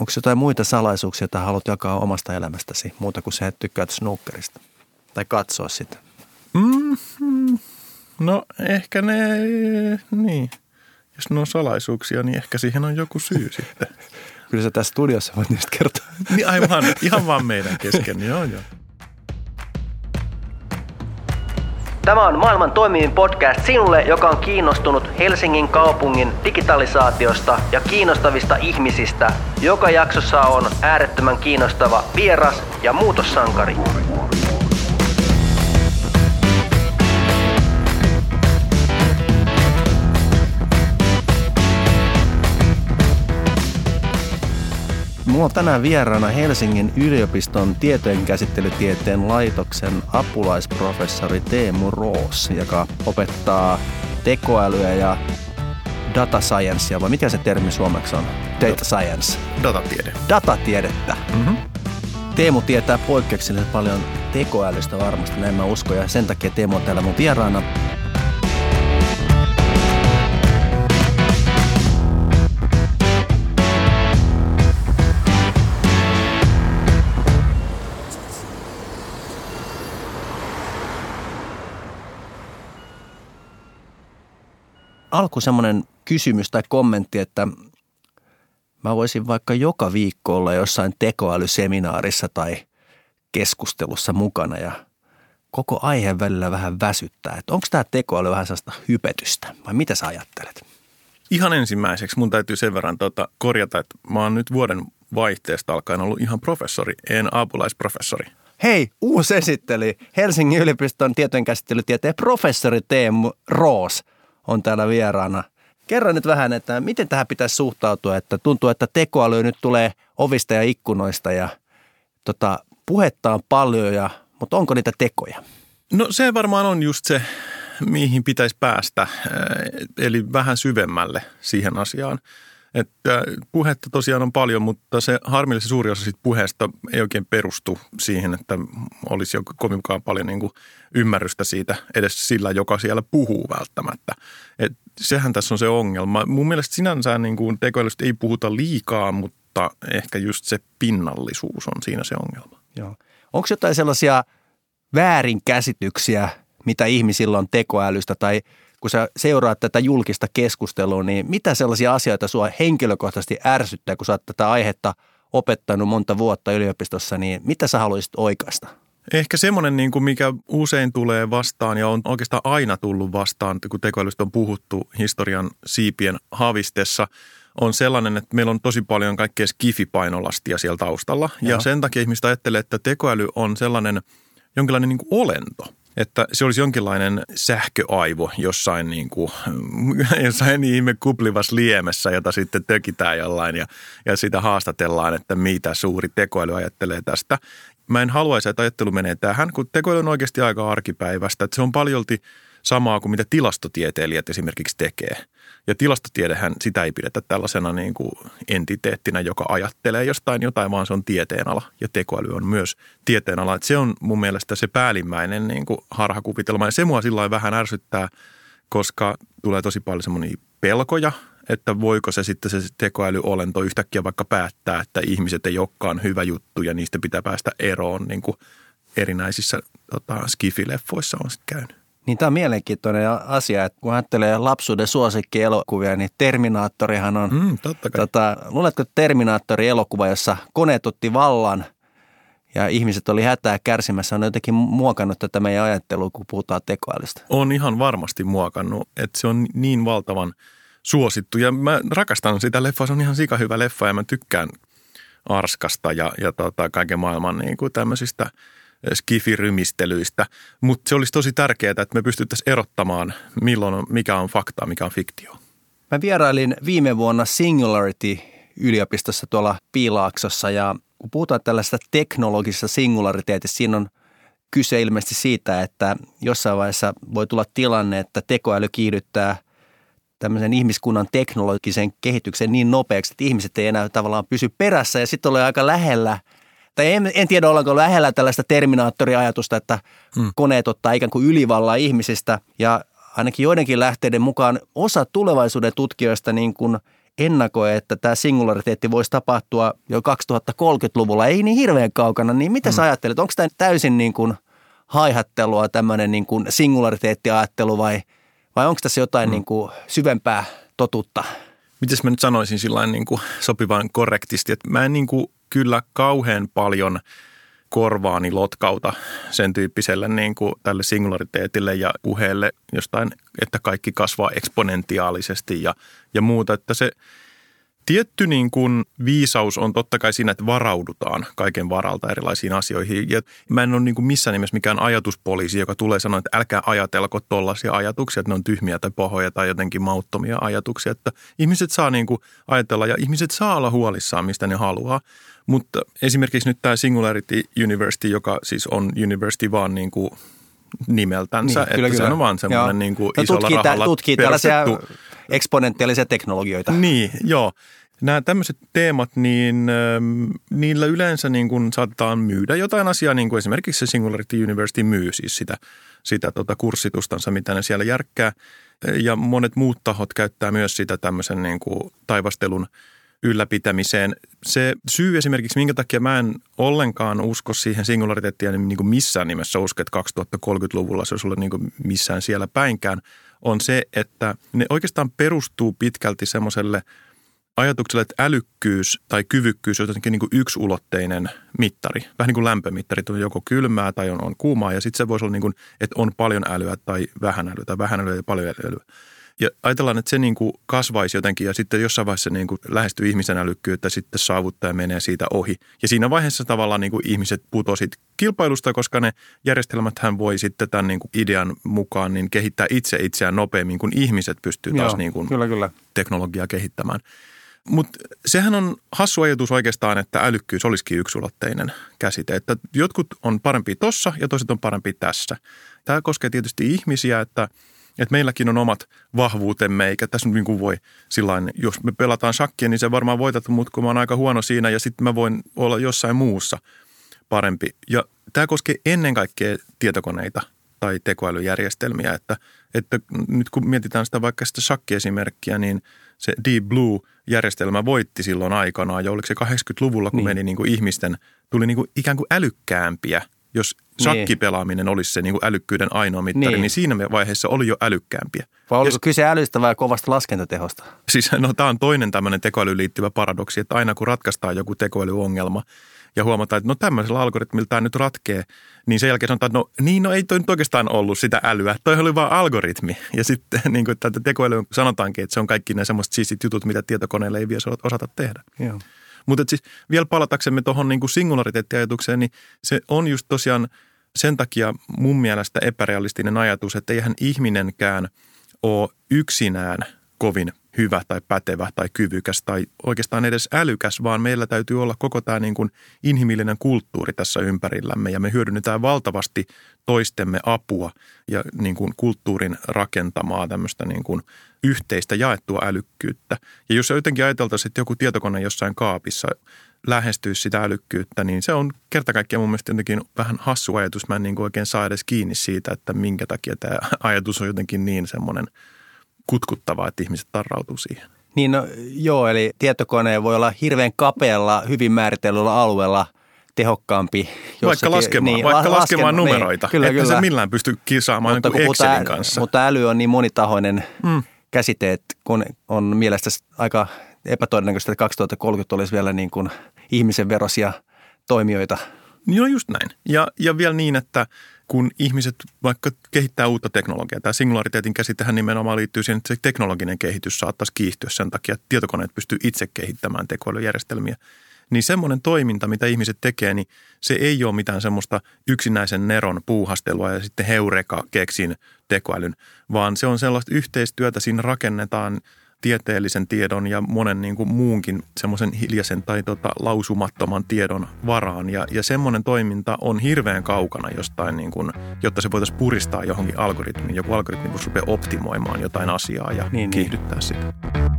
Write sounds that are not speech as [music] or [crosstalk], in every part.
Onko jotain muita salaisuuksia, joita haluat jakaa omasta elämästäsi, muuta kuin se, että tykkäät snookerista tai katsoa sitä? Mm-hmm. No ehkä ne, niin. Jos ne on salaisuuksia, niin ehkä siihen on joku syy [laughs] sitten. Kyllä sä tässä studiossa voit niistä kertoa. Niin aivan, ihan vaan meidän kesken, joo joo. Tämä on maailman toimivin podcast sinulle, joka on kiinnostunut Helsingin kaupungin digitalisaatiosta ja kiinnostavista ihmisistä. Joka jaksossa on äärettömän kiinnostava vieras ja muutossankari. Mulla on tänään vieraana Helsingin yliopiston tietojenkäsittelytieteen laitoksen apulaisprofessori Teemu Roos, joka opettaa tekoälyä ja data sciencea, vai mikä se termi suomeksi on? Data science. Datatiede. Datatiedettä. Mm-hmm. Teemu tietää poikkeuksellisen paljon tekoälystä varmasti, näin mä uskon, ja sen takia Teemu on täällä mun vieraana. Alku semmoinen kysymys tai kommentti, että mä voisin vaikka joka viikko olla jossain tekoälyseminaarissa tai keskustelussa mukana ja koko aiheen välillä vähän väsyttää. Että onko tämä tekoäly vähän sellaista hypetystä vai mitä sä ajattelet? Ihan ensimmäiseksi mun täytyy sen verran tuota korjata, että mä oon nyt vuoden vaihteesta alkaen ollut ihan professori, en apulaisprofessori. Hei, uusi esitteli Helsingin yliopiston tietojenkäsittelytieteen professori Teemu Roos – on täällä vieraana. Kerro nyt vähän, että miten tähän pitäisi suhtautua, että tuntuu, että tekoäly nyt tulee ovista ja ikkunoista ja tota, puhetta on paljon, ja, mutta onko niitä tekoja? No se varmaan on just se, mihin pitäisi päästä, eli vähän syvemmälle siihen asiaan. Että puhetta tosiaan on paljon, mutta se harmillisesti suuri osa siitä puheesta ei oikein perustu siihen, että olisi jo kovinkaan paljon niin kuin ymmärrystä siitä edes sillä, joka siellä puhuu välttämättä. Et sehän tässä on se ongelma. Mun mielestä sinänsä niin kuin tekoälystä ei puhuta liikaa, mutta ehkä just se pinnallisuus on siinä se ongelma. Joo. Onko jotain sellaisia väärinkäsityksiä, mitä ihmisillä on tekoälystä tai – kun sä seuraat tätä julkista keskustelua, niin mitä sellaisia asioita sua henkilökohtaisesti ärsyttää, kun sä oot tätä aihetta opettanut monta vuotta yliopistossa, niin mitä sä haluaisit oikaista? Ehkä semmoinen, niin kuin mikä usein tulee vastaan ja on oikeastaan aina tullut vastaan, kun tekoälystä on puhuttu historian siipien havistessa, on sellainen, että meillä on tosi paljon kaikkea skifipainolastia siellä taustalla. Joo. Ja sen takia ihmistä ajattelee, että tekoäly on sellainen jonkinlainen niin kuin olento – että se olisi jonkinlainen sähköaivo jossain, niin kuin, [laughs] jossain ihme kuplivassa liemessä, jota sitten tökitään jollain ja, ja sitä haastatellaan, että mitä suuri tekoäly ajattelee tästä. Mä en haluaisi, että ajattelu menee tähän, kun tekoäly on oikeasti aika arkipäivästä. Että se on paljolti samaa kuin mitä tilastotieteilijät esimerkiksi tekee – ja tilastotiedehän sitä ei pidetä tällaisena niin kuin entiteettinä, joka ajattelee jostain jotain, vaan se on tieteenala. Ja tekoäly on myös tieteenala. Että se on mun mielestä se päällimmäinen niin kuin harhakuvitelma. Ja se mua sillä vähän ärsyttää, koska tulee tosi paljon semmoisia pelkoja, että voiko se sitten se tekoälyolento yhtäkkiä vaikka päättää, että ihmiset ei olekaan hyvä juttu ja niistä pitää päästä eroon niin kuin erinäisissä tota, skifileffoissa on sitten käynyt. Niin tämä on mielenkiintoinen asia, että kun ajattelee lapsuuden suosikkielokuvia, niin Terminaattorihan on, mm, totta kai. Tota, luuletko Terminaattori-elokuva, jossa koneet otti vallan ja ihmiset oli hätää kärsimässä, on jotenkin muokannut tätä meidän ajattelua, kun puhutaan tekoälystä? On ihan varmasti muokannut, että se on niin valtavan suosittu ja mä rakastan sitä leffaa, se on ihan sika hyvä leffa ja mä tykkään Arskasta ja, ja tota, kaiken maailman niin kuin tämmöisistä – skifirymistelyistä, mutta se olisi tosi tärkeää, että me pystyttäisiin erottamaan, milloin on, mikä on faktaa, mikä on fiktio. Mä vierailin viime vuonna Singularity-yliopistossa tuolla Piilaaksossa ja kun puhutaan tällaista teknologisesta singulariteetista, siinä on kyse ilmeisesti siitä, että jossain vaiheessa voi tulla tilanne, että tekoäly kiihdyttää tämmöisen ihmiskunnan teknologisen kehityksen niin nopeaksi, että ihmiset ei enää tavallaan pysy perässä ja sitten ole aika lähellä – tai en, en tiedä ollaanko lähellä tällaista terminaattoriajatusta, että hmm. koneet ottaa ikään kuin ylivallaa ihmisistä ja ainakin joidenkin lähteiden mukaan osa tulevaisuuden tutkijoista niin kuin ennakoi, että tämä singulariteetti voisi tapahtua jo 2030-luvulla, ei niin hirveän kaukana, niin mitä sä mm. ajattelet? Onko tämä täysin niin kuin haihattelua, tämmöinen niin kuin singulariteettiajattelu vai, vai onko tässä jotain mm. niin kuin syvempää totuutta? Miten mä nyt sanoisin sillä niin kuin sopivan korrektisti, että mä en niin kuin kyllä kauhean paljon korvaani lotkauta sen tyyppiselle niin kuin tälle singulariteetille ja puheelle jostain, että kaikki kasvaa eksponentiaalisesti ja, ja muuta. Että se tietty niin kuin viisaus on totta kai siinä, että varaudutaan kaiken varalta erilaisiin asioihin. Ja mä en ole niin kuin missään nimessä mikään ajatuspoliisi, joka tulee sanoa, että älkää ajatelko tollaisia ajatuksia, että ne on tyhmiä tai pahoja tai jotenkin mauttomia ajatuksia. Että ihmiset saa niin kuin ajatella ja ihmiset saa olla huolissaan, mistä ne haluaa. Mutta esimerkiksi nyt tämä Singularity University, joka siis on university vaan niin kuin nimeltänsä, niin, kyllä, että kyllä. se on vaan semmoinen niin kuin no, isolla tutkii, rahalla Tutkii tällaisia eksponentiaalisia teknologioita. Niin, joo. Nämä tämmöiset teemat, niin ähm, niillä yleensä niin kuin saatetaan myydä jotain asiaa, niin kuin esimerkiksi se Singularity University myy siis sitä, sitä tota kurssitustansa, mitä ne siellä järkkää. Ja monet muut tahot käyttää myös sitä tämmöisen niin kuin taivastelun ylläpitämiseen. Se syy esimerkiksi, minkä takia mä en ollenkaan usko siihen singulariteettiin niin kuin missään nimessä usko, että 2030-luvulla se olisi ollut niin kuin missään siellä päinkään, on se, että ne oikeastaan perustuu pitkälti semmoiselle – ajatukselle, että älykkyys tai kyvykkyys on jotenkin niin kuin yksulotteinen mittari. Vähän niin kuin lämpömittari, on joko kylmää tai on, on kuumaa ja sitten se voisi olla niin kuin, että on paljon älyä tai vähän älyä tai vähän älyä ja paljon älyä. Ja ajatellaan, että se niin kuin kasvaisi jotenkin ja sitten jossain vaiheessa niin kuin lähestyy ihmisen älykkyyttä, sitten saavuttaa ja menee siitä ohi. Ja siinä vaiheessa tavallaan niin kuin ihmiset putosit kilpailusta, koska ne järjestelmät hän voi sitten tämän niin kuin idean mukaan niin kehittää itse itseään nopeammin, kun ihmiset pystyy taas Joo, niin kuin kyllä, kyllä. teknologiaa kehittämään. Mutta sehän on hassu ajatus oikeastaan, että älykkyys olisikin yksulotteinen käsite. Että jotkut on parempi tossa ja toiset on parempi tässä. Tämä koskee tietysti ihmisiä, että, että meilläkin on omat vahvuutemme, eikä tässä niin kuin voi sillain, jos me pelataan shakkia, niin se varmaan voitat, mutta kun mä oon aika huono siinä ja sitten mä voin olla jossain muussa parempi. Ja tämä koskee ennen kaikkea tietokoneita tai tekoälyjärjestelmiä, että, että nyt kun mietitään sitä vaikka sitä shakkiesimerkkiä, niin se Deep Blue – järjestelmä voitti silloin aikanaan, ja oliko se 80-luvulla, kun niin. meni niin kuin ihmisten, tuli niin kuin ikään kuin älykkäämpiä. Jos shakkipelaaminen niin. olisi se niin kuin älykkyyden ainoa mittari, niin. niin siinä vaiheessa oli jo älykkäämpiä. Vai oliko Jos, kyse älystä vai kovasta laskentatehosta? Siis no tämä on toinen tämmöinen tekoälyyn liittyvä paradoksi, että aina kun ratkaistaan joku tekoälyongelma – ja huomataan, että no tämmöisellä algoritmilla tämä nyt ratkee, niin sen jälkeen sanotaan, että no niin, no ei toi nyt oikeastaan ollut sitä älyä, toi oli vain algoritmi. Ja sitten [laughs] niin kuin tätä tekoäly sanotaankin, että se on kaikki ne semmoiset siistit jutut, mitä tietokoneelle ei vielä osata tehdä. Joo. Mutta siis vielä palataksemme tuohon niin singulariteettiajatukseen, niin se on just tosiaan sen takia mun mielestä epärealistinen ajatus, että eihän ihminenkään ole yksinään kovin hyvä tai pätevä tai kyvykäs tai oikeastaan edes älykäs, vaan meillä täytyy olla koko tämä niin kuin inhimillinen kulttuuri tässä ympärillämme ja me hyödynnetään valtavasti toistemme apua ja niin kuin kulttuurin rakentamaa tämmöistä niin kuin yhteistä jaettua älykkyyttä. Ja jos jotenkin ajateltaisiin, että joku tietokone jossain kaapissa lähestyisi sitä älykkyyttä, niin se on kerta kaikkiaan mun mielestä jotenkin vähän hassu ajatus. Mä en niin kuin oikein saa edes kiinni siitä, että minkä takia tämä ajatus on jotenkin niin semmoinen – kutkuttavaa, että ihmiset tarrautuu siihen. Niin no, joo, eli tietokone voi olla hirveän kapealla, hyvin määritellyllä alueella tehokkaampi. Jossakin, vaikka laskemaan, niin, vaikka laskemaan lasken, niin, numeroita, niin, kyllä, että kyllä. se millään pysty kisaamaan mutta, niin Excelin puhutaan, kanssa. Mutta äly on niin monitahoinen mm. käsite, että kun on mielestä aika epätodennäköistä, että 2030 olisi vielä niin kuin ihmisen verosia toimijoita. Niin on just näin. Ja, ja vielä niin, että kun ihmiset vaikka kehittää uutta teknologiaa. Tämä singulariteetin käsitehän nimenomaan liittyy siihen, että se teknologinen kehitys saattaisi kiihtyä sen takia, että tietokoneet pystyy itse kehittämään tekoälyjärjestelmiä. Niin semmoinen toiminta, mitä ihmiset tekee, niin se ei ole mitään semmoista yksinäisen neron puuhastelua ja sitten heureka keksin tekoälyn, vaan se on sellaista yhteistyötä, siinä rakennetaan – tieteellisen tiedon ja monen niin kuin muunkin semmoisen hiljaisen tai tota, lausumattoman tiedon varaan. Ja, ja semmoinen toiminta on hirveän kaukana jostain, niin kuin, jotta se voitaisiin puristaa johonkin algoritmiin. Joku algoritmi voisi rupea optimoimaan jotain asiaa ja niin, niin. kiihdyttää niin. sitä.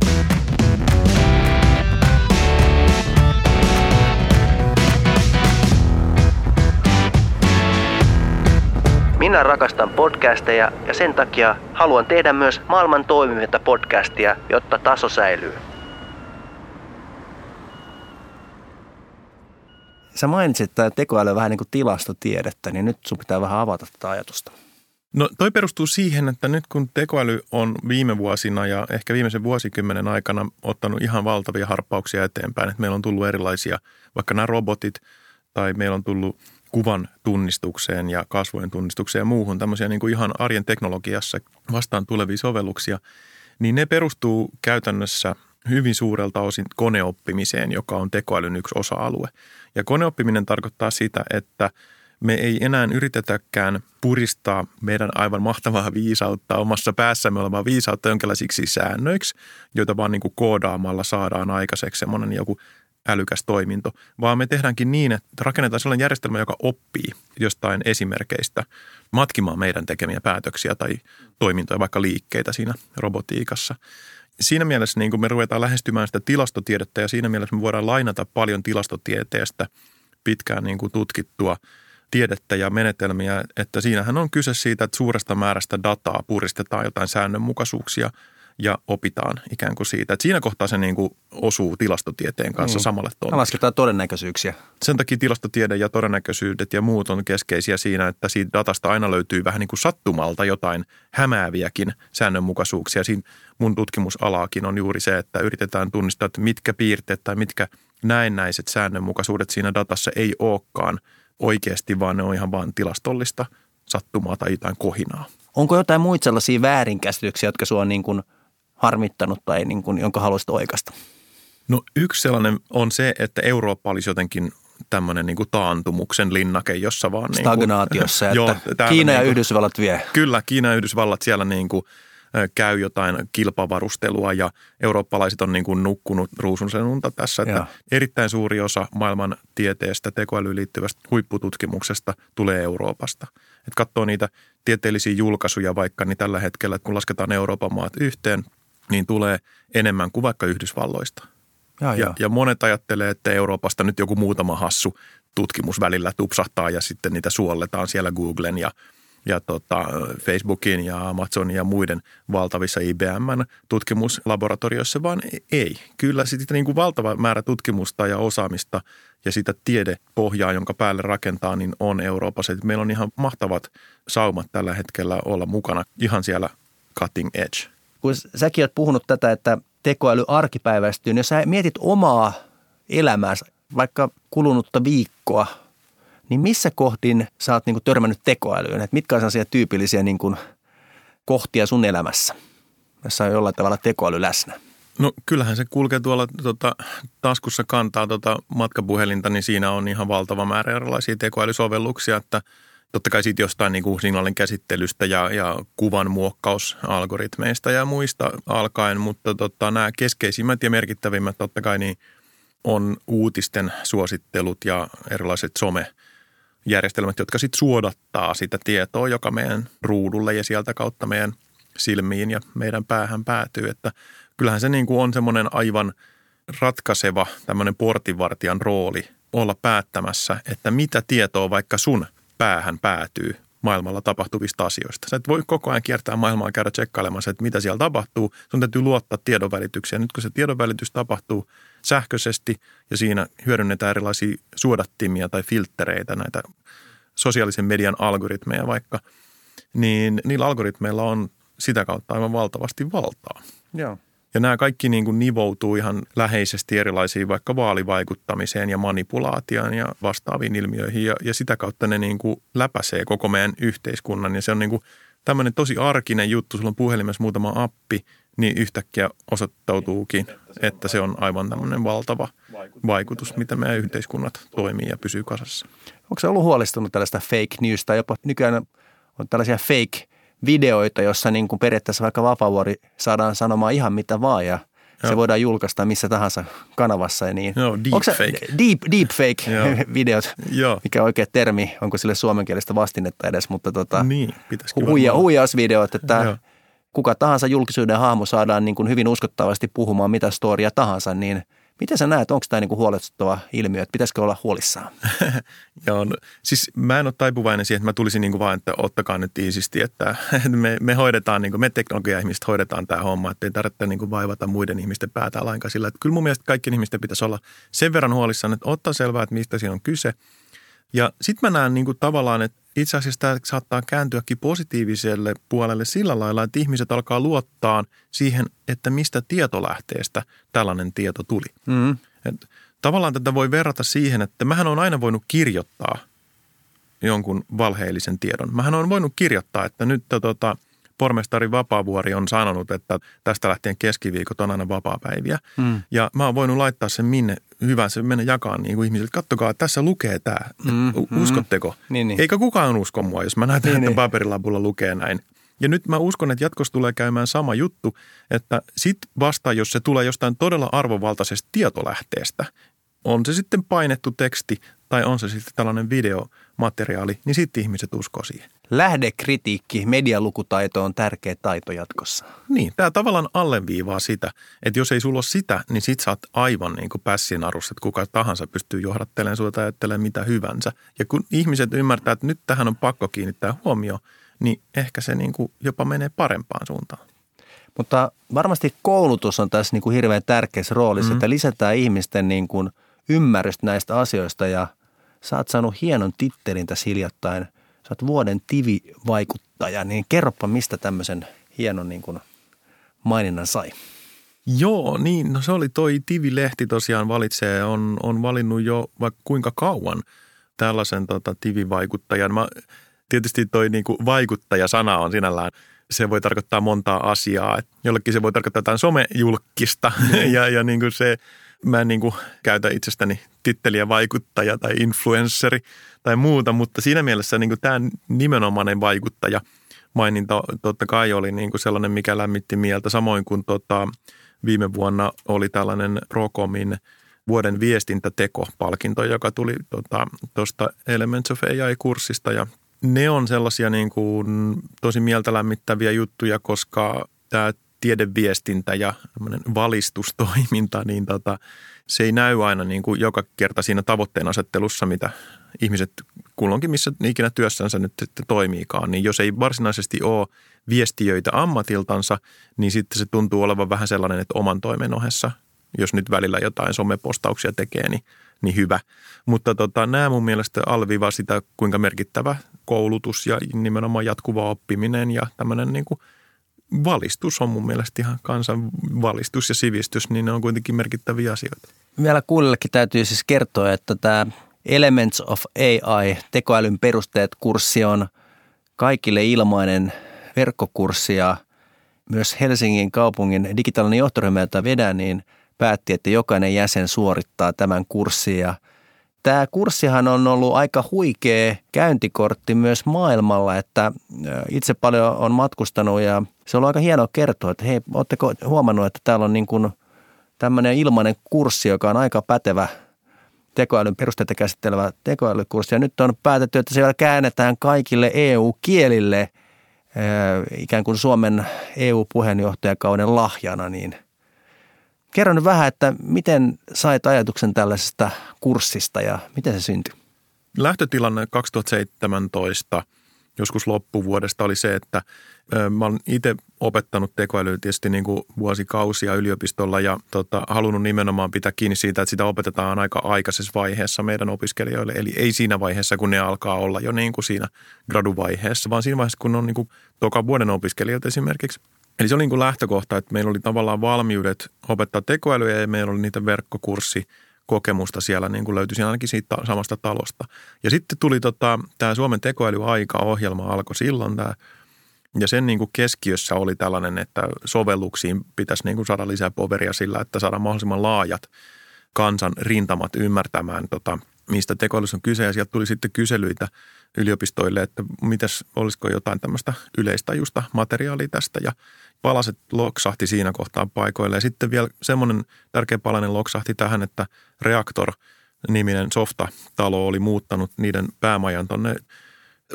Minä rakastan podcasteja ja sen takia haluan tehdä myös maailman toimivinta podcastia, jotta taso säilyy. Sä mainitsit, että tekoäly on vähän niin kuin tilastotiedettä, niin nyt sun pitää vähän avata tätä ajatusta. No toi perustuu siihen, että nyt kun tekoäly on viime vuosina ja ehkä viimeisen vuosikymmenen aikana ottanut ihan valtavia harppauksia eteenpäin, että meillä on tullut erilaisia, vaikka nämä robotit tai meillä on tullut – kuvan tunnistukseen ja kasvojen tunnistukseen ja muuhun tämmöisiä niin kuin ihan arjen teknologiassa vastaan tulevia sovelluksia, niin ne perustuu käytännössä hyvin suurelta osin koneoppimiseen, joka on tekoälyn yksi osa-alue. Ja koneoppiminen tarkoittaa sitä, että me ei enää yritetäkään puristaa meidän aivan mahtavaa viisautta, omassa päässämme olevaa viisautta jonkinlaisiksi säännöiksi, joita vaan niin kuin koodaamalla saadaan aikaiseksi semmoinen joku älykäs toiminto, vaan me tehdäänkin niin, että rakennetaan sellainen järjestelmä, joka oppii jostain esimerkkeistä matkimaan meidän tekemiä päätöksiä tai toimintoja, vaikka liikkeitä siinä robotiikassa. Siinä mielessä niin kuin me ruvetaan lähestymään sitä tilastotiedettä ja siinä mielessä me voidaan lainata paljon tilastotieteestä pitkään niin kuin tutkittua tiedettä ja menetelmiä, että siinähän on kyse siitä, että suuresta määrästä dataa puristetaan jotain säännönmukaisuuksia – ja opitaan ikään kuin siitä. Että siinä kohtaa se niin kuin osuu tilastotieteen kanssa mm. samalle tuolle. Lasketaan todennäköisyyksiä. Sen takia tilastotiede ja todennäköisyydet ja muut on keskeisiä siinä, että siitä datasta aina löytyy vähän niin kuin sattumalta jotain hämääviäkin säännönmukaisuuksia. Siinä mun tutkimusalaakin on juuri se, että yritetään tunnistaa, että mitkä piirteet tai mitkä näennäiset säännönmukaisuudet siinä datassa ei olekaan oikeasti, vaan ne on ihan vain tilastollista sattumaa tai jotain kohinaa. Onko jotain muita sellaisia väärinkäsityksiä, jotka sua niin kuin – harmittanut tai niin kuin, jonka haluaisit oikasta? No yksi sellainen on se, että Eurooppa olisi jotenkin tämmöinen niin taantumuksen linnake, jossa vaan... Stagnaatiossa, niin kuin, [laughs] että joo, Kiina ja niin kuin, Yhdysvallat vie. Kyllä, Kiina ja Yhdysvallat siellä niin kuin käy jotain kilpavarustelua ja eurooppalaiset on niin kuin nukkunut ruusunsen unta tässä. Että erittäin suuri osa maailman tieteestä, tekoälyyn liittyvästä huippututkimuksesta tulee Euroopasta. Että katsoo niitä tieteellisiä julkaisuja vaikka, niin tällä hetkellä, kun lasketaan Euroopan maat yhteen, niin tulee enemmän kuin vaikka Yhdysvalloista. Ja, ja, ja monet ajattelee, että Euroopasta nyt joku muutama hassu tutkimus välillä tupsahtaa ja sitten niitä suolletaan siellä Googlen ja, ja tota, Facebookin ja Amazonin ja muiden valtavissa IBMn tutkimuslaboratorioissa, vaan ei. Kyllä sitten niin kuin valtava määrä tutkimusta ja osaamista ja sitä tiedepohjaa, jonka päälle rakentaa, niin on Euroopassa. Meillä on ihan mahtavat saumat tällä hetkellä olla mukana ihan siellä cutting edge – kun säkin olet puhunut tätä, että tekoäly arkipäiväistyy, niin jos sä mietit omaa elämääsi, vaikka kulunutta viikkoa, niin missä kohdin sä oot niin kuin törmännyt tekoälyyn? Että mitkä on sellaisia tyypillisiä niin kuin kohtia sun elämässä, jossa on jollain tavalla tekoäly läsnä? No kyllähän se kulkee tuolla tota, taskussa kantaa tota matkapuhelinta, niin siinä on ihan valtava määrä erilaisia tekoälysovelluksia, että – totta kai siitä jostain niin kuin signaalin käsittelystä ja, ja kuvan muokkausalgoritmeista ja muista alkaen, mutta tota, nämä keskeisimmät ja merkittävimmät totta kai niin on uutisten suosittelut ja erilaiset some järjestelmät, jotka sitten suodattaa sitä tietoa, joka meidän ruudulle ja sieltä kautta meidän silmiin ja meidän päähän päätyy. Että kyllähän se niin kuin on semmoinen aivan ratkaiseva tämmöinen portinvartijan rooli olla päättämässä, että mitä tietoa vaikka sun – päähän päätyy maailmalla tapahtuvista asioista. Sä et voi koko ajan kiertää maailmaa käydä tsekkailemassa, että mitä siellä tapahtuu. Sun täytyy luottaa tiedonvälitykseen. Nyt kun se tiedonvälitys tapahtuu sähköisesti ja siinä hyödynnetään erilaisia suodattimia tai filttereitä, näitä sosiaalisen median algoritmeja vaikka, niin niillä algoritmeilla on sitä kautta aivan valtavasti valtaa. Joo. Ja nämä kaikki niin kuin nivoutuu ihan läheisesti erilaisiin vaikka vaalivaikuttamiseen ja manipulaatioon ja vastaaviin ilmiöihin. Ja, ja sitä kautta ne niin kuin läpäisee koko meidän yhteiskunnan. Ja se on niin kuin tämmöinen tosi arkinen juttu. Sulla on puhelimessa muutama appi, niin yhtäkkiä osoittautuukin, että se on aivan tämmöinen valtava vaikutus, mitä meidän yhteiskunnat toimii ja pysyy kasassa. Onko se ollut huolestunut tällaista fake news tai jopa nykyään on tällaisia fake videoita, jossa niin kuin periaatteessa vaikka Vapavuori saadaan sanomaan ihan mitä vaan ja Joo. se voidaan julkaista missä tahansa kanavassa. Ja niin. Joo, deepfake. Deep, deepfake-videot, [laughs] Joo. mikä on oikea termi, onko sille suomenkielistä vastinetta edes, mutta tota, niin, huija, huijausvideot, että Joo. kuka tahansa julkisuuden hahmo saadaan niin kuin hyvin uskottavasti puhumaan mitä storia tahansa, niin Miten sä näet, onko tämä niinku huolestuttava ilmiö, että pitäisikö olla huolissaan? [laughs] Joo, no, siis mä en ole taipuvainen siihen, että mä tulisin niin kuin vaan, että ottakaa nyt iisisti, että [laughs] me, me hoidetaan, niin kuin, me teknologia-ihmiset hoidetaan tämä homma, että ei tarvitse niin kuin vaivata muiden ihmisten päätä lainkaan sillä. Että kyllä mun mielestä kaikkien ihmisten pitäisi olla sen verran huolissaan, että ottaa selvää, että mistä siinä on kyse. Ja sitten mä näen niin kuin tavallaan, että itse asiassa tämä saattaa kääntyäkin positiiviselle puolelle sillä lailla, että ihmiset alkaa luottaa siihen, että mistä tietolähteestä tällainen tieto tuli. Mm. Et tavallaan tätä voi verrata siihen, että mähän on aina voinut kirjoittaa jonkun valheellisen tiedon. Mähän on voinut kirjoittaa, että nyt tota, pormestari Vapaavuori on sanonut, että tästä lähtien keskiviikot on aina vapaapäiviä. Mm. Ja mä oon voinut laittaa sen minne hyvänsä, mennä jakaa niin kuin ihmisille. Kattokaa, tässä lukee tämä. Mm, Uskotteko? Mm, niin, niin. Eikä kukaan usko mua, jos mä näytän, niin, että niin. paperilapulla lukee näin. Ja nyt mä uskon, että jatkossa tulee käymään sama juttu, että sit vasta, jos se tulee jostain todella arvovaltaisesta tietolähteestä, on se sitten painettu teksti tai on se sitten tällainen videomateriaali, niin sitten ihmiset uskoo siihen. Lähdekritiikki, medialukutaito on tärkeä taito jatkossa. Niin, tämä tavallaan alleviivaa sitä, että jos ei sulla ole sitä, niin sit sä oot aivan niin kuin pässin arussa, että kuka tahansa pystyy johdattelemaan sinua tai ajattelemaan mitä hyvänsä. Ja kun ihmiset ymmärtää, että nyt tähän on pakko kiinnittää huomio, niin ehkä se niin kuin jopa menee parempaan suuntaan. Mutta varmasti koulutus on tässä niin kuin hirveän tärkeässä roolissa, mm-hmm. että lisätään ihmisten niin kuin ymmärrystä näistä asioista ja sä oot saanut hienon tittelin tässä hiljattain. Sä oot vuoden TV-vaikuttaja, niin kerropa mistä tämmöisen hienon niin kuin maininnan sai. Joo, niin. No se oli toi TV-lehti tosiaan valitsee, on, on valinnut jo vaikka kuinka kauan tällaisen tota, TV-vaikuttajan. Mä tietysti toi niin kuin vaikuttaja-sana on sinällään, se voi tarkoittaa montaa asiaa. Et jollekin se voi tarkoittaa jotain somejulkista mm. [laughs] ja, ja niin kuin se, mä en niin kuin käytä itsestäni titteliä vaikuttaja tai influensseri tai muuta, mutta siinä mielessä niin kuin tämä nimenomainen vaikuttaja maininta totta kai oli niin kuin sellainen, mikä lämmitti mieltä. Samoin kuin tota, viime vuonna oli tällainen Procomin vuoden viestintäteko-palkinto, joka tuli tuosta tota, Elements of AI-kurssista ja ne on sellaisia niin kuin tosi mieltä lämmittäviä juttuja, koska tämä tiedeviestintä ja valistustoiminta, niin tota, se ei näy aina niin kuin joka kerta siinä tavoitteen asettelussa, mitä ihmiset kulloinkin missä ikinä työssänsä nyt toimiikaan. Niin jos ei varsinaisesti ole viestiöitä ammatiltansa, niin sitten se tuntuu olevan vähän sellainen, että oman toimen ohessa, jos nyt välillä jotain somepostauksia tekee, niin, niin hyvä. Mutta tota, nämä mun mielestä alviivaa sitä, kuinka merkittävä koulutus ja nimenomaan jatkuva oppiminen ja tämmöinen niin kuin valistus on mun mielestä ihan kansan valistus ja sivistys, niin ne on kuitenkin merkittäviä asioita. Vielä kuulijallekin täytyy siis kertoa, että tämä Elements of AI, tekoälyn perusteet kurssi on kaikille ilmainen verkkokurssi ja myös Helsingin kaupungin digitaalinen johtoryhmä, jota vedän, niin päätti, että jokainen jäsen suorittaa tämän kurssin. Ja – Tämä kurssihan on ollut aika huikea käyntikortti myös maailmalla, että itse paljon on matkustanut ja se on ollut aika hienoa kertoa, että hei, oletteko huomannut, että täällä on niin kuin tämmöinen ilmainen kurssi, joka on aika pätevä tekoälyn perusteita käsittelevä tekoälykurssi. Ja nyt on päätetty, että se käännetään kaikille EU-kielille ikään kuin Suomen EU-puheenjohtajakauden lahjana, niin – Kerro nyt vähän, että miten sait ajatuksen tällaisesta kurssista ja miten se syntyi? Lähtötilanne 2017 joskus loppuvuodesta oli se, että mä olen itse opettanut tekoälyä tietysti niin kuin vuosikausia yliopistolla ja tota, halunnut nimenomaan pitää kiinni siitä, että sitä opetetaan aika aikaisessa vaiheessa meidän opiskelijoille. Eli ei siinä vaiheessa, kun ne alkaa olla jo niin kuin siinä graduvaiheessa, vaan siinä vaiheessa, kun on niin kuin toka vuoden opiskelijoita esimerkiksi – Eli se oli niin kuin lähtökohta, että meillä oli tavallaan valmiudet opettaa tekoälyä ja meillä oli niitä verkkokurssikokemusta siellä niin kuin löytyi ainakin siitä samasta talosta. Ja sitten tuli tota, tämä Suomen tekoälyaika-ohjelma alkoi silloin tämä ja sen niin kuin keskiössä oli tällainen, että sovelluksiin pitäisi niin kuin saada lisää poveria sillä, että saadaan mahdollisimman laajat kansan rintamat ymmärtämään, tota, mistä tekoälyssä on kyse. Ja sieltä tuli sitten kyselyitä yliopistoille, että mitäs, olisiko jotain tämmöistä yleistajusta materiaalia tästä. Ja palaset loksahti siinä kohtaa paikoille. Ja sitten vielä semmoinen tärkeä palanen loksahti tähän, että Reaktor niminen softa-talo oli muuttanut niiden päämajan tuonne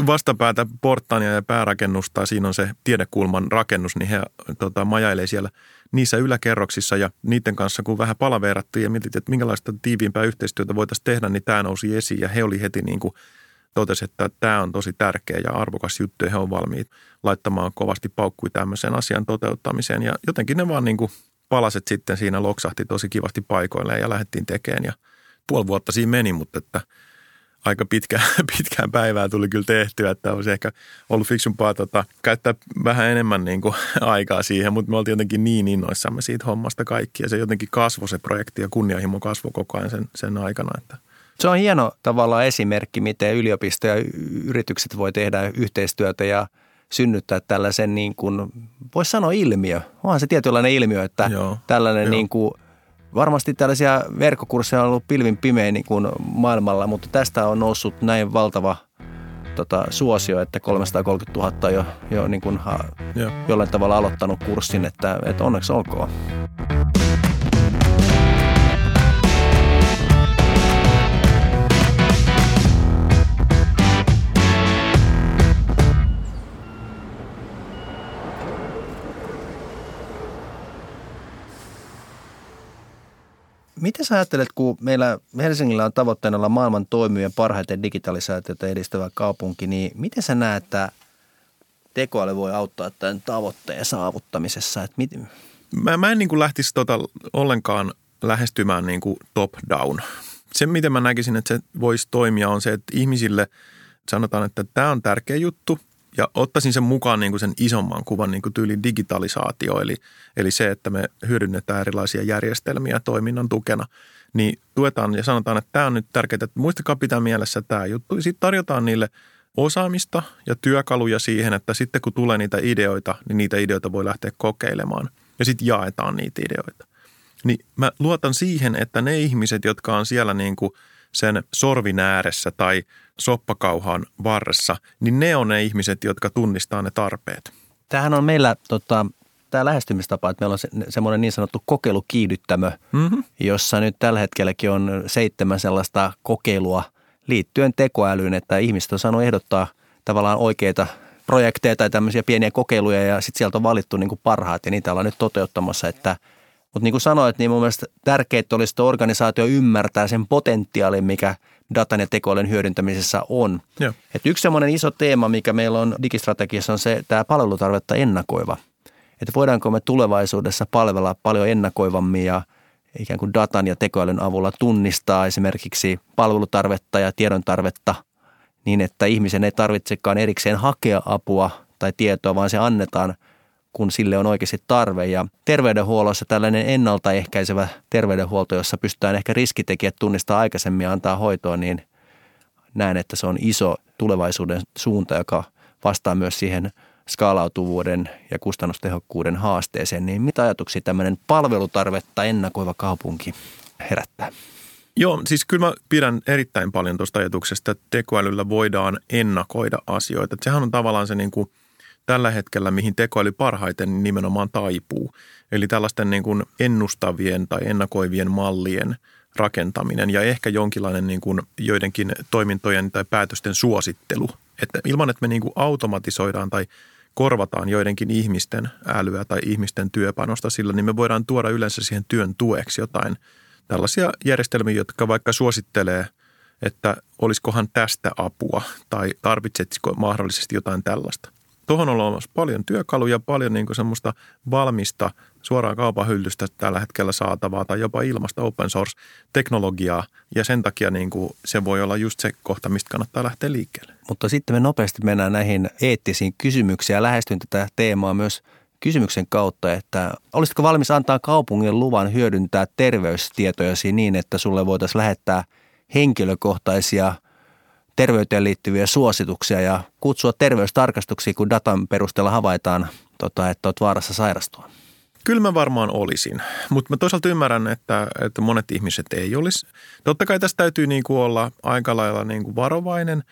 vastapäätä portaania ja päärakennusta, siinä on se tiedekulman rakennus, niin he tota, majailee siellä niissä yläkerroksissa ja niiden kanssa, kun vähän palaveerattiin ja mietittiin, että minkälaista tiiviimpää yhteistyötä voitaisiin tehdä, niin tämä nousi esiin ja he oli heti niin kuin totesi, että tämä on tosi tärkeä ja arvokas juttu ja he on valmiit laittamaan kovasti paukkui tämmöisen asian toteuttamiseen ja jotenkin ne vaan niin kuin palaset sitten siinä loksahti tosi kivasti paikoilleen ja lähdettiin tekemään ja puoli vuotta siinä meni, mutta että – aika pitkä, [laughs] pitkään päivää tuli kyllä tehtyä, että olisi ehkä ollut fiksumpaa tota, käyttää vähän enemmän niin kuin, [laughs] aikaa siihen, mutta me oltiin jotenkin niin innoissamme siitä hommasta kaikki ja se jotenkin kasvoi se projekti ja kunnianhimo kasvoi koko ajan sen, sen aikana. Että. Se on hieno tavallaan esimerkki, miten yliopisto ja yritykset voi tehdä yhteistyötä ja synnyttää tällaisen niin kuin, voisi sanoa ilmiö. Onhan se tietynlainen ilmiö, että Joo, tällainen jo. niin kuin – Varmasti tällaisia verkkokursseja on ollut pilvin pimein niin kuin maailmalla, mutta tästä on noussut näin valtava tota, suosio, että 330 000 on jo, jo niin kuin, ha, jollain tavalla aloittanut kurssin, että, että onneksi olkoon. Miten sä ajattelet, kun meillä Helsingillä on tavoitteena olla maailman toimivien parhaiten digitalisaatiota edistävä kaupunki, niin miten sä näet, että tekoäly voi auttaa tämän tavoitteen saavuttamisessa? Että mit... mä, mä en niin kuin lähtisi tota ollenkaan lähestymään niin kuin top-down. Se, miten mä näkisin, että se voisi toimia, on se, että ihmisille sanotaan, että tämä on tärkeä juttu – ja ottaisin sen mukaan niin kuin sen isomman kuvan niin kuin tyylin digitalisaatio, eli, eli se, että me hyödynnetään erilaisia järjestelmiä toiminnan tukena, niin tuetaan ja sanotaan, että tämä on nyt tärkeää, että muistakaa pitää mielessä tämä juttu. Sitten tarjotaan niille osaamista ja työkaluja siihen, että sitten kun tulee niitä ideoita, niin niitä ideoita voi lähteä kokeilemaan ja sitten jaetaan niitä ideoita. Niin mä luotan siihen, että ne ihmiset, jotka on siellä niin kuin – sen sorvin ääressä tai soppakauhan varressa, niin ne on ne ihmiset, jotka tunnistaa ne tarpeet. Tämähän on meillä tota, tämä lähestymistapa, että meillä on se, semmoinen niin sanottu kokeilukiihdyttämö, mm-hmm. jossa nyt tällä hetkelläkin on seitsemän sellaista kokeilua liittyen tekoälyyn, että ihmiset on saanut ehdottaa tavallaan oikeita projekteja tai tämmöisiä pieniä kokeiluja ja sitten sieltä on valittu niin kuin parhaat ja niitä ollaan nyt toteuttamassa, että – mutta niin kuin sanoit, niin mun mielestä tärkeää olisi, että organisaatio ymmärtää sen potentiaalin, mikä datan ja tekoälyn hyödyntämisessä on. Et yksi semmoinen iso teema, mikä meillä on digistrategiassa, on se tämä palvelutarvetta ennakoiva. Että voidaanko me tulevaisuudessa palvella paljon ennakoivammin ja ikään kuin datan ja tekoälyn avulla tunnistaa esimerkiksi palvelutarvetta ja tiedon tarvetta niin, että ihmisen ei tarvitsekaan erikseen hakea apua tai tietoa, vaan se annetaan – kun sille on oikeasti tarve. Ja terveydenhuollossa tällainen ennaltaehkäisevä terveydenhuolto, jossa pystytään ehkä riskitekijät tunnistaa aikaisemmin ja antaa hoitoa, niin näen, että se on iso tulevaisuuden suunta, joka vastaa myös siihen skaalautuvuuden ja kustannustehokkuuden haasteeseen. Niin mitä ajatuksia tämmöinen palvelutarvetta ennakoiva kaupunki herättää? Joo, siis kyllä mä pidän erittäin paljon tuosta ajatuksesta, että tekoälyllä voidaan ennakoida asioita. sehän on tavallaan se niin kuin – tällä hetkellä, mihin tekoäly parhaiten nimenomaan taipuu. Eli tällaisten niin kuin ennustavien tai ennakoivien mallien rakentaminen ja ehkä jonkinlainen niin kuin joidenkin toimintojen tai päätösten suosittelu. Että ilman, että me niin kuin automatisoidaan tai korvataan joidenkin ihmisten älyä tai ihmisten työpanosta sillä, niin me voidaan tuoda yleensä siihen työn tueksi jotain tällaisia järjestelmiä, jotka vaikka suosittelee, että olisikohan tästä apua tai tarvitsetko mahdollisesti jotain tällaista tuohon on olemassa paljon työkaluja, paljon niin kuin semmoista valmista suoraan kaupan hyllystä tällä hetkellä saatavaa tai jopa ilmasta open source-teknologiaa. Ja sen takia niin kuin se voi olla just se kohta, mistä kannattaa lähteä liikkeelle. Mutta sitten me nopeasti mennään näihin eettisiin kysymyksiin ja lähestyn tätä teemaa myös kysymyksen kautta, että olisitko valmis antaa kaupungin luvan hyödyntää terveystietojasi niin, että sulle voitaisiin lähettää henkilökohtaisia – terveyteen liittyviä suosituksia ja kutsua terveystarkastuksiin, kun datan perusteella havaitaan, tota, että olet vaarassa sairastua? Kyllä mä varmaan olisin, mutta mä toisaalta ymmärrän, että, että monet ihmiset ei olisi. Totta kai tässä täytyy niin kuin olla aika lailla niin kuin varovainen,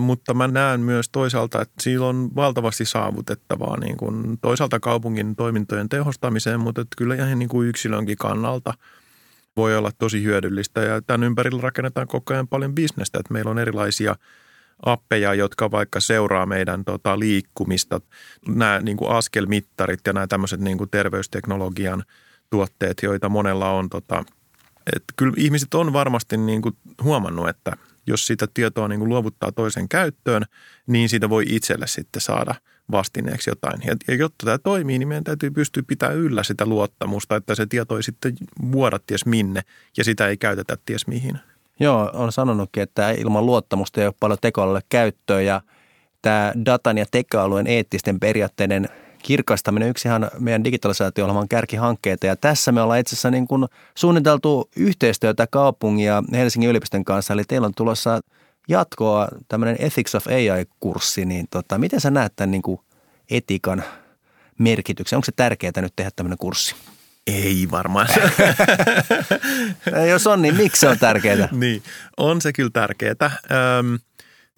mutta mä näen myös toisaalta, että sillä on valtavasti saavutettavaa niin kuin toisaalta kaupungin toimintojen tehostamiseen, mutta että kyllä ihan niin kuin yksilönkin kannalta – voi olla tosi hyödyllistä ja tämän ympärillä rakennetaan koko ajan paljon bisnestä, että meillä on erilaisia appeja, jotka vaikka seuraa meidän tota, liikkumista. Nämä niin kuin askelmittarit ja nämä tämmöiset niin kuin terveysteknologian tuotteet, joita monella on. Tota, että kyllä ihmiset on varmasti niin kuin huomannut, että jos sitä tietoa niin kuin luovuttaa toisen käyttöön, niin siitä voi itselle sitten saada vastineeksi jotain. Ja, ja jotta tämä toimii, niin meidän täytyy pystyä pitämään yllä sitä luottamusta, että se tieto ei sitten vuoda ties minne ja sitä ei käytetä ties mihin. Joo, on sanonutkin, että ilman luottamusta ei ole paljon tekoälylle käyttöä ja tämä datan ja tekoälyn eettisten periaatteiden kirkastaminen yksi ihan meidän digitalisaatio-ohjelman kärkihankkeita. Ja tässä me ollaan itse asiassa niin kuin suunniteltu yhteistyötä kaupungin ja Helsingin yliopiston kanssa. Eli teillä on tulossa jatkoa tämmöinen Ethics of AI-kurssi. Niin tota, miten sä näet tämän niin kuin etikan merkityksen? Onko se tärkeää nyt tehdä tämmöinen kurssi? Ei varmaan. [laughs] Jos on, niin miksi se on tärkeää? [laughs] niin, on se kyllä tärkeää. Öm,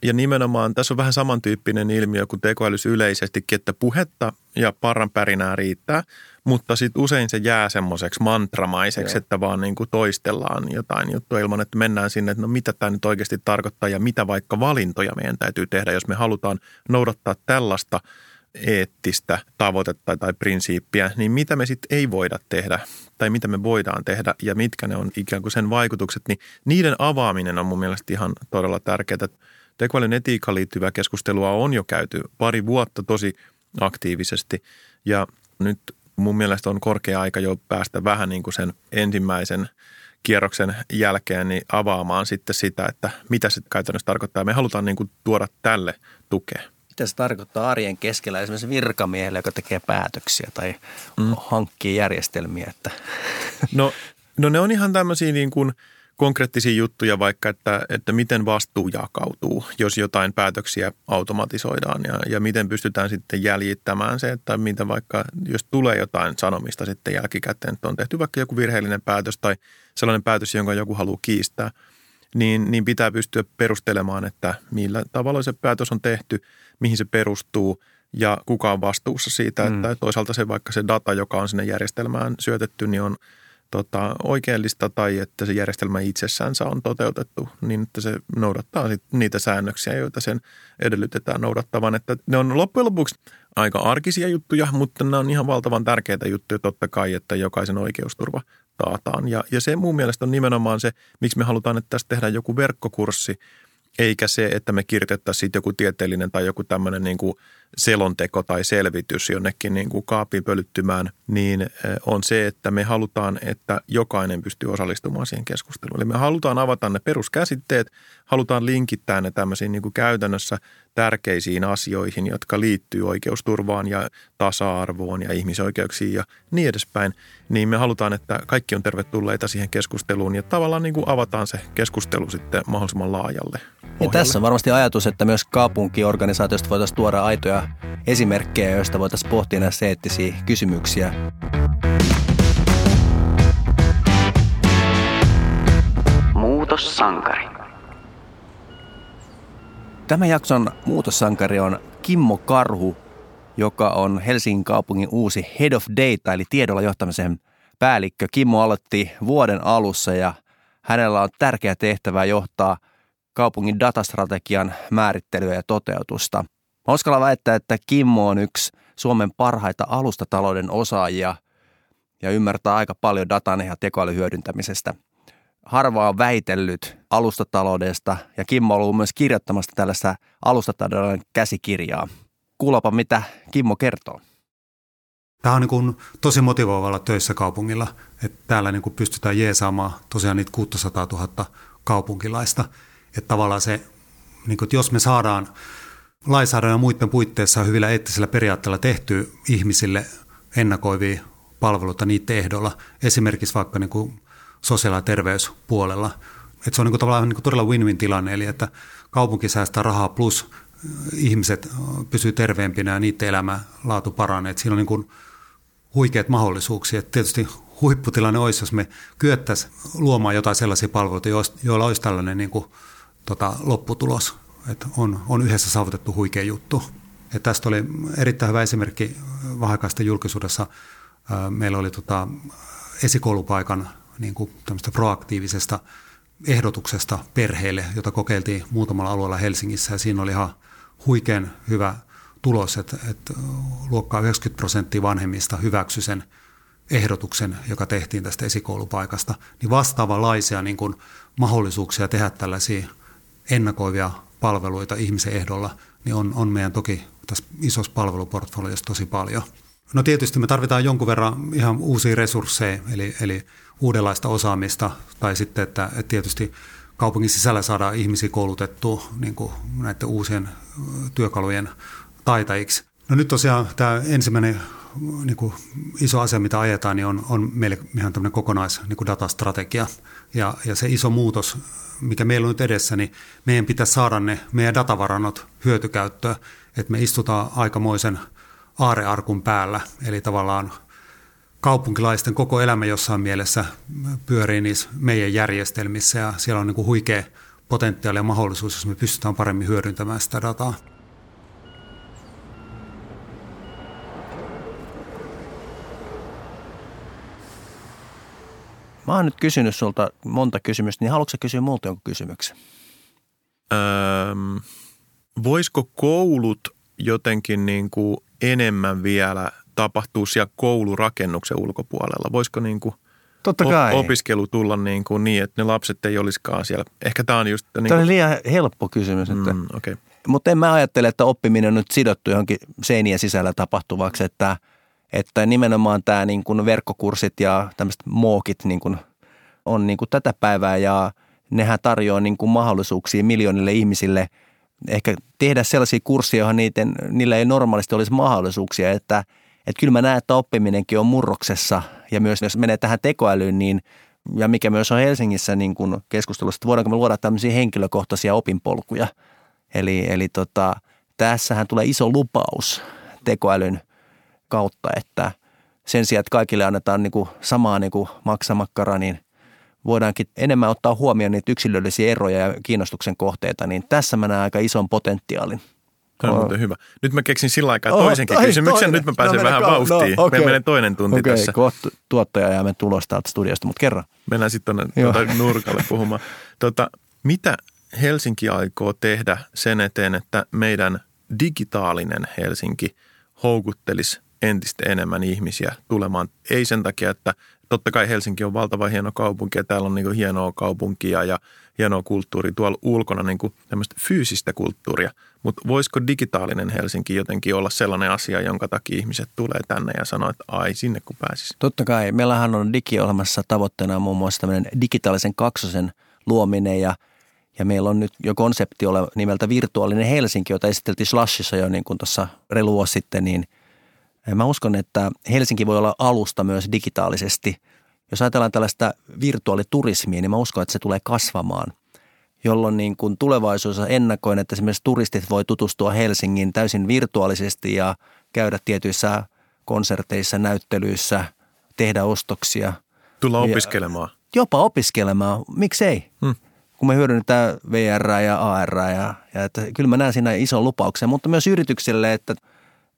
ja nimenomaan tässä on vähän samantyyppinen ilmiö kuin tekoälys yleisestikin, että puhetta ja parranpärinää riittää, mutta sitten usein se jää semmoiseksi mantramaiseksi, Joo. että vaan niin kuin toistellaan jotain juttua ilman, että mennään sinne, että no mitä tämä nyt oikeasti tarkoittaa ja mitä vaikka valintoja meidän täytyy tehdä, jos me halutaan noudattaa tällaista eettistä tavoitetta tai prinsiippiä, niin mitä me sitten ei voida tehdä tai mitä me voidaan tehdä ja mitkä ne on ikään kuin sen vaikutukset, niin niiden avaaminen on mun mielestä ihan todella tärkeää. Tekoälyn etiikkaan liittyvää keskustelua on jo käyty pari vuotta tosi aktiivisesti ja nyt mun mielestä on korkea aika jo päästä vähän niin kuin sen ensimmäisen kierroksen jälkeen niin avaamaan sitten sitä, että mitä se käytännössä tarkoittaa. Me halutaan niin kuin tuoda tälle tukea. Mitä se tarkoittaa arjen keskellä esimerkiksi virkamiehelle, joka tekee päätöksiä tai mm. hankkii järjestelmiä? Että. No, no ne on ihan tämmöisiä niin kuin – konkreettisia juttuja vaikka, että, että miten vastuu jakautuu, jos jotain päätöksiä automatisoidaan ja, ja miten pystytään sitten jäljittämään se, että mitä vaikka, jos tulee jotain sanomista sitten jälkikäteen, että on tehty vaikka joku virheellinen päätös tai sellainen päätös, jonka joku haluaa kiistää, niin, niin pitää pystyä perustelemaan, että millä tavalla se päätös on tehty, mihin se perustuu ja kuka on vastuussa siitä, mm. että toisaalta se vaikka se data, joka on sinne järjestelmään syötetty, niin on – tota, oikeellista tai että se järjestelmä itsessänsä on toteutettu niin, että se noudattaa sit niitä säännöksiä, joita sen edellytetään noudattavan. Että ne on loppujen lopuksi aika arkisia juttuja, mutta ne on ihan valtavan tärkeitä juttuja totta kai, että jokaisen oikeusturva taataan. Ja, ja se mun mielestä on nimenomaan se, miksi me halutaan, että tästä tehdään joku verkkokurssi, eikä se, että me kirjoitettaisiin joku tieteellinen tai joku tämmöinen niin kuin selonteko tai selvitys jonnekin niin kuin kaapin pölyttymään, niin on se, että me halutaan, että jokainen pystyy osallistumaan siihen keskusteluun. Eli me halutaan avata ne peruskäsitteet, halutaan linkittää ne tämmöisiin niin kuin käytännössä tärkeisiin asioihin, jotka liittyy oikeusturvaan ja tasa-arvoon ja ihmisoikeuksiin ja niin edespäin, niin me halutaan, että kaikki on tervetulleita siihen keskusteluun ja tavallaan niin kuin avataan se keskustelu sitten mahdollisimman laajalle. Ja tässä on varmasti ajatus, että myös kaupunkiorganisaatiosta voitaisiin tuoda aitoja esimerkkejä, joista voitaisiin pohtia näitä eettisiä kysymyksiä. Muutossankari. Tämän jakson muutossankari on Kimmo Karhu, joka on Helsingin kaupungin uusi Head of Data eli tiedolla johtamisen päällikkö. Kimmo aloitti vuoden alussa ja hänellä on tärkeä tehtävä johtaa kaupungin datastrategian määrittelyä ja toteutusta. Mä uskallan väittää, että Kimmo on yksi Suomen parhaita alustatalouden osaajia ja ymmärtää aika paljon datan ja tekoälyn hyödyntämisestä – harva on väitellyt alustataloudesta ja Kimmo on ollut myös kirjoittamassa tällaista alustatalouden käsikirjaa. Kuulapa, mitä Kimmo kertoo. Tämä on niin kuin tosi motivoivalla töissä kaupungilla, että täällä niin kuin pystytään jeesaamaan tosiaan niitä 600 000 kaupunkilaista. Että tavallaan se, niin kuin, että jos me saadaan lainsäädännön ja muiden puitteissa hyvillä eettisillä periaatteilla tehty ihmisille ennakoivia palveluita niiden ehdolla, esimerkiksi vaikka niin kuin sosiaali- ja terveyspuolella. Että se on niin kuin tavallaan niin kuin todella win-win tilanne, eli että kaupunki säästää rahaa plus ihmiset pysyy terveempinä ja niiden elämänlaatu paranee. Että siinä on niin kuin huikeat mahdollisuuksia. Että tietysti huipputilanne olisi, jos me kyettäisiin luomaan jotain sellaisia palveluita, joilla olisi tällainen niin kuin, tota, lopputulos. Että on, on yhdessä saavutettu huikea juttu. Ja tästä oli erittäin hyvä esimerkki vahakaisten julkisuudessa. Meillä oli tota, esikoulupaikan niin kuin proaktiivisesta ehdotuksesta perheille, jota kokeiltiin muutamalla alueella Helsingissä ja siinä oli ihan huikean hyvä tulos, että, että luokkaa 90 prosenttia vanhemmista hyväksyi sen ehdotuksen, joka tehtiin tästä esikoulupaikasta, niin vastaavanlaisia niin kuin mahdollisuuksia tehdä tällaisia ennakoivia palveluita ihmisen ehdolla, niin on, on meidän toki tässä isossa palveluportfoliossa tosi paljon. No tietysti me tarvitaan jonkun verran ihan uusia resursseja, eli, eli uudenlaista osaamista, tai sitten, että, tietysti kaupungin sisällä saadaan ihmisiä koulutettua niin kuin näiden uusien työkalujen taitajiksi. No nyt tosiaan tämä ensimmäinen niin kuin iso asia, mitä ajetaan, niin on, on meille ihan tämmöinen kokonais niin kuin datastrategia. Ja, ja se iso muutos, mikä meillä on nyt edessä, niin meidän pitäisi saada ne meidän datavarannot hyötykäyttöön, että me istutaan aikamoisen aarearkun päällä, eli tavallaan kaupunkilaisten koko elämä jossain mielessä pyörii niissä meidän järjestelmissä ja siellä on niin kuin huikea potentiaali ja mahdollisuus, jos me pystytään paremmin hyödyntämään sitä dataa. Mä oon nyt kysynyt sulta monta kysymystä, niin haluatko kysyä multa jonkun kysymyksen? Öö, voisiko koulut jotenkin niin kuin enemmän vielä tapahtuu siellä koulurakennuksen ulkopuolella? Voisiko niin kuin Totta kai. opiskelu tulla niin, kuin niin, että ne lapset ei olisikaan siellä? Ehkä tämä on just... Niin Tämä oli liian helppo kysymys. Että... Mm, okay. Mutta en mä ajattele, että oppiminen on nyt sidottu johonkin seinien sisällä tapahtuvaksi, että, että nimenomaan tämä niin kuin verkkokurssit ja tämmöiset mookit niin kuin on niin kuin tätä päivää ja nehän tarjoaa niin kuin mahdollisuuksia miljoonille ihmisille ehkä tehdä sellaisia kursseja, joihin niiden, niillä ei normaalisti olisi mahdollisuuksia, että – että kyllä mä näen, että oppiminenkin on murroksessa ja myös jos menee tähän tekoälyyn, niin ja mikä myös on Helsingissä niin kuin keskustelussa, että voidaanko me luoda tämmöisiä henkilökohtaisia opinpolkuja. Eli, eli tota, tässähän tulee iso lupaus tekoälyn kautta, että sen sijaan, että kaikille annetaan niin kuin samaa niin kuin maksamakkara, niin voidaankin enemmän ottaa huomioon niitä yksilöllisiä eroja ja kiinnostuksen kohteita, niin tässä mä näen aika ison potentiaalin. Tämä on muuten hyvä. Nyt mä keksin sillä aikaa oh, toisenkin ai, kysymyksen. Toinen. Nyt mä pääsen no, vähän no, vauhtiin. No, okay. Meillä menee toinen tunti okay. tässä. Kohta tuottaja jäämme tulos täältä studiosta, mutta kerran. Mennään sitten tuonne tuota nurkalle puhumaan. Tota, mitä Helsinki aikoo tehdä sen eteen, että meidän digitaalinen Helsinki houkuttelisi entistä enemmän ihmisiä tulemaan. Ei sen takia, että totta kai Helsinki on valtava hieno kaupunki ja täällä on niin hienoa kaupunkia ja hienoa kulttuuria tuolla ulkona, niin kuin tämmöistä fyysistä kulttuuria. Mutta voisiko digitaalinen Helsinki jotenkin olla sellainen asia, jonka takia ihmiset tulee tänne ja sanoo, että ai sinne kun pääsis? Totta kai. Meillähän on digiohjelmassa tavoitteena muun muassa tämmöinen digitaalisen kaksosen luominen ja ja meillä on nyt jo konsepti ole nimeltä Virtuaalinen Helsinki, jota esiteltiin Slashissa jo niin kuin tuossa reilu vuosi sitten, niin mä uskon, että Helsinki voi olla alusta myös digitaalisesti. Jos ajatellaan tällaista virtuaaliturismia, niin mä uskon, että se tulee kasvamaan – jolloin niin kuin tulevaisuudessa ennakoin, että esimerkiksi turistit voi tutustua Helsingin täysin virtuaalisesti ja käydä tietyissä konserteissa, näyttelyissä, tehdä ostoksia. Tulla opiskelemaan. Ja jopa opiskelemaan, miksei? Hmm. Kun me hyödynnetään VR ja AR ja, ja että kyllä mä näen siinä ison lupauksen, mutta myös yrityksille, että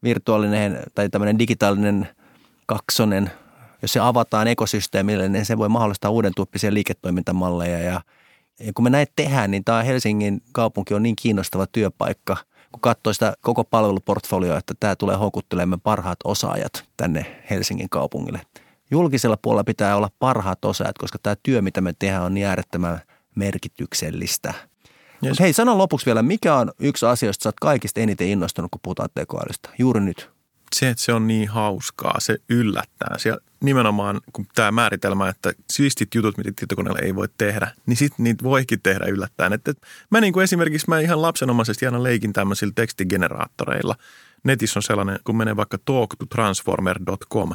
virtuaalinen tai tämmöinen digitaalinen kaksonen, jos se avataan ekosysteemille, niin se voi mahdollistaa uuden tyyppisiä liiketoimintamalleja ja – ja kun me näin tehdään, niin tämä Helsingin kaupunki on niin kiinnostava työpaikka, kun katsoo sitä koko palveluportfolioa, että tämä tulee houkuttelemaan parhaat osaajat tänne Helsingin kaupungille. Julkisella puolella pitää olla parhaat osaajat, koska tämä työ, mitä me tehdään, on niin äärettömän merkityksellistä. Yes. Hei, sano lopuksi vielä, mikä on yksi asia, josta sä oot kaikista eniten innostunut, kun puhutaan tekoälystä? Juuri nyt se, että se on niin hauskaa, se yllättää. Siellä nimenomaan, kun tämä määritelmä, että siistit jutut, mitä tietokoneella ei voi tehdä, niin sitten niitä voikin tehdä yllättäen. Et, et, mä niin kuin esimerkiksi, mä ihan lapsenomaisesti aina leikin tämmöisillä tekstigeneraattoreilla. Netissä on sellainen, kun menee vaikka talktotransformer.com,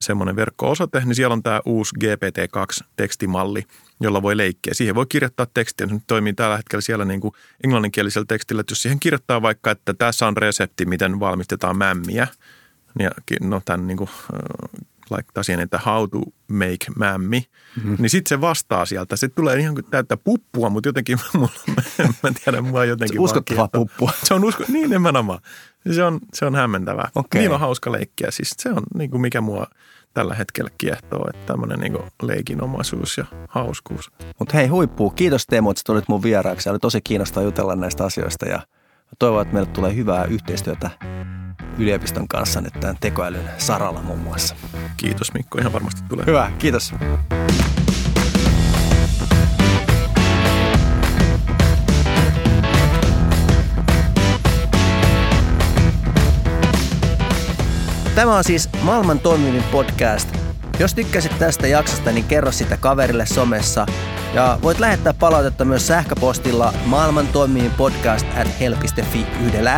semmoinen verkko-osoite, niin siellä on tämä uusi GPT-2-tekstimalli, jolla voi leikkiä. Siihen voi kirjoittaa tekstiä. Se toimii tällä hetkellä siellä niin kuin englanninkielisellä tekstillä, että jos siihen kirjoittaa vaikka, että tässä on resepti, miten valmistetaan mämmiä, ja no tämän niin kuin, laittaa siihen, että how to make mämmi, mm-hmm. niin sitten se vastaa sieltä. Se tulee ihan kuin täyttä puppua, mutta jotenkin, [laughs] mulla, mä, mä tiedän, mua jotenkin se uskottavaa puppua. Se on usko, niin nimenomaan. Se on, se on hämmentävää. Okay. Niin on hauska leikkiä. Siis se on niin kuin mikä mua tällä hetkellä kiehtoo, että tämmöinen niin leikinomaisuus ja hauskuus. Mutta hei huippu, kiitos Teemu, että tulit mun vieraaksi. Oli tosi kiinnostavaa jutella näistä asioista ja toivon, että meille tulee hyvää yhteistyötä yliopiston kanssa nyt tämän tekoälyn saralla muun muassa. Kiitos Mikko, ihan varmasti tulee. Hyvä, kiitos. Tämä on siis maailman toimivin podcast. Jos tykkäsit tästä jaksosta, niin kerro sitä kaverille somessa. Ja voit lähettää palautetta myös sähköpostilla maailman toimivin podcast at hel.fi yhdellä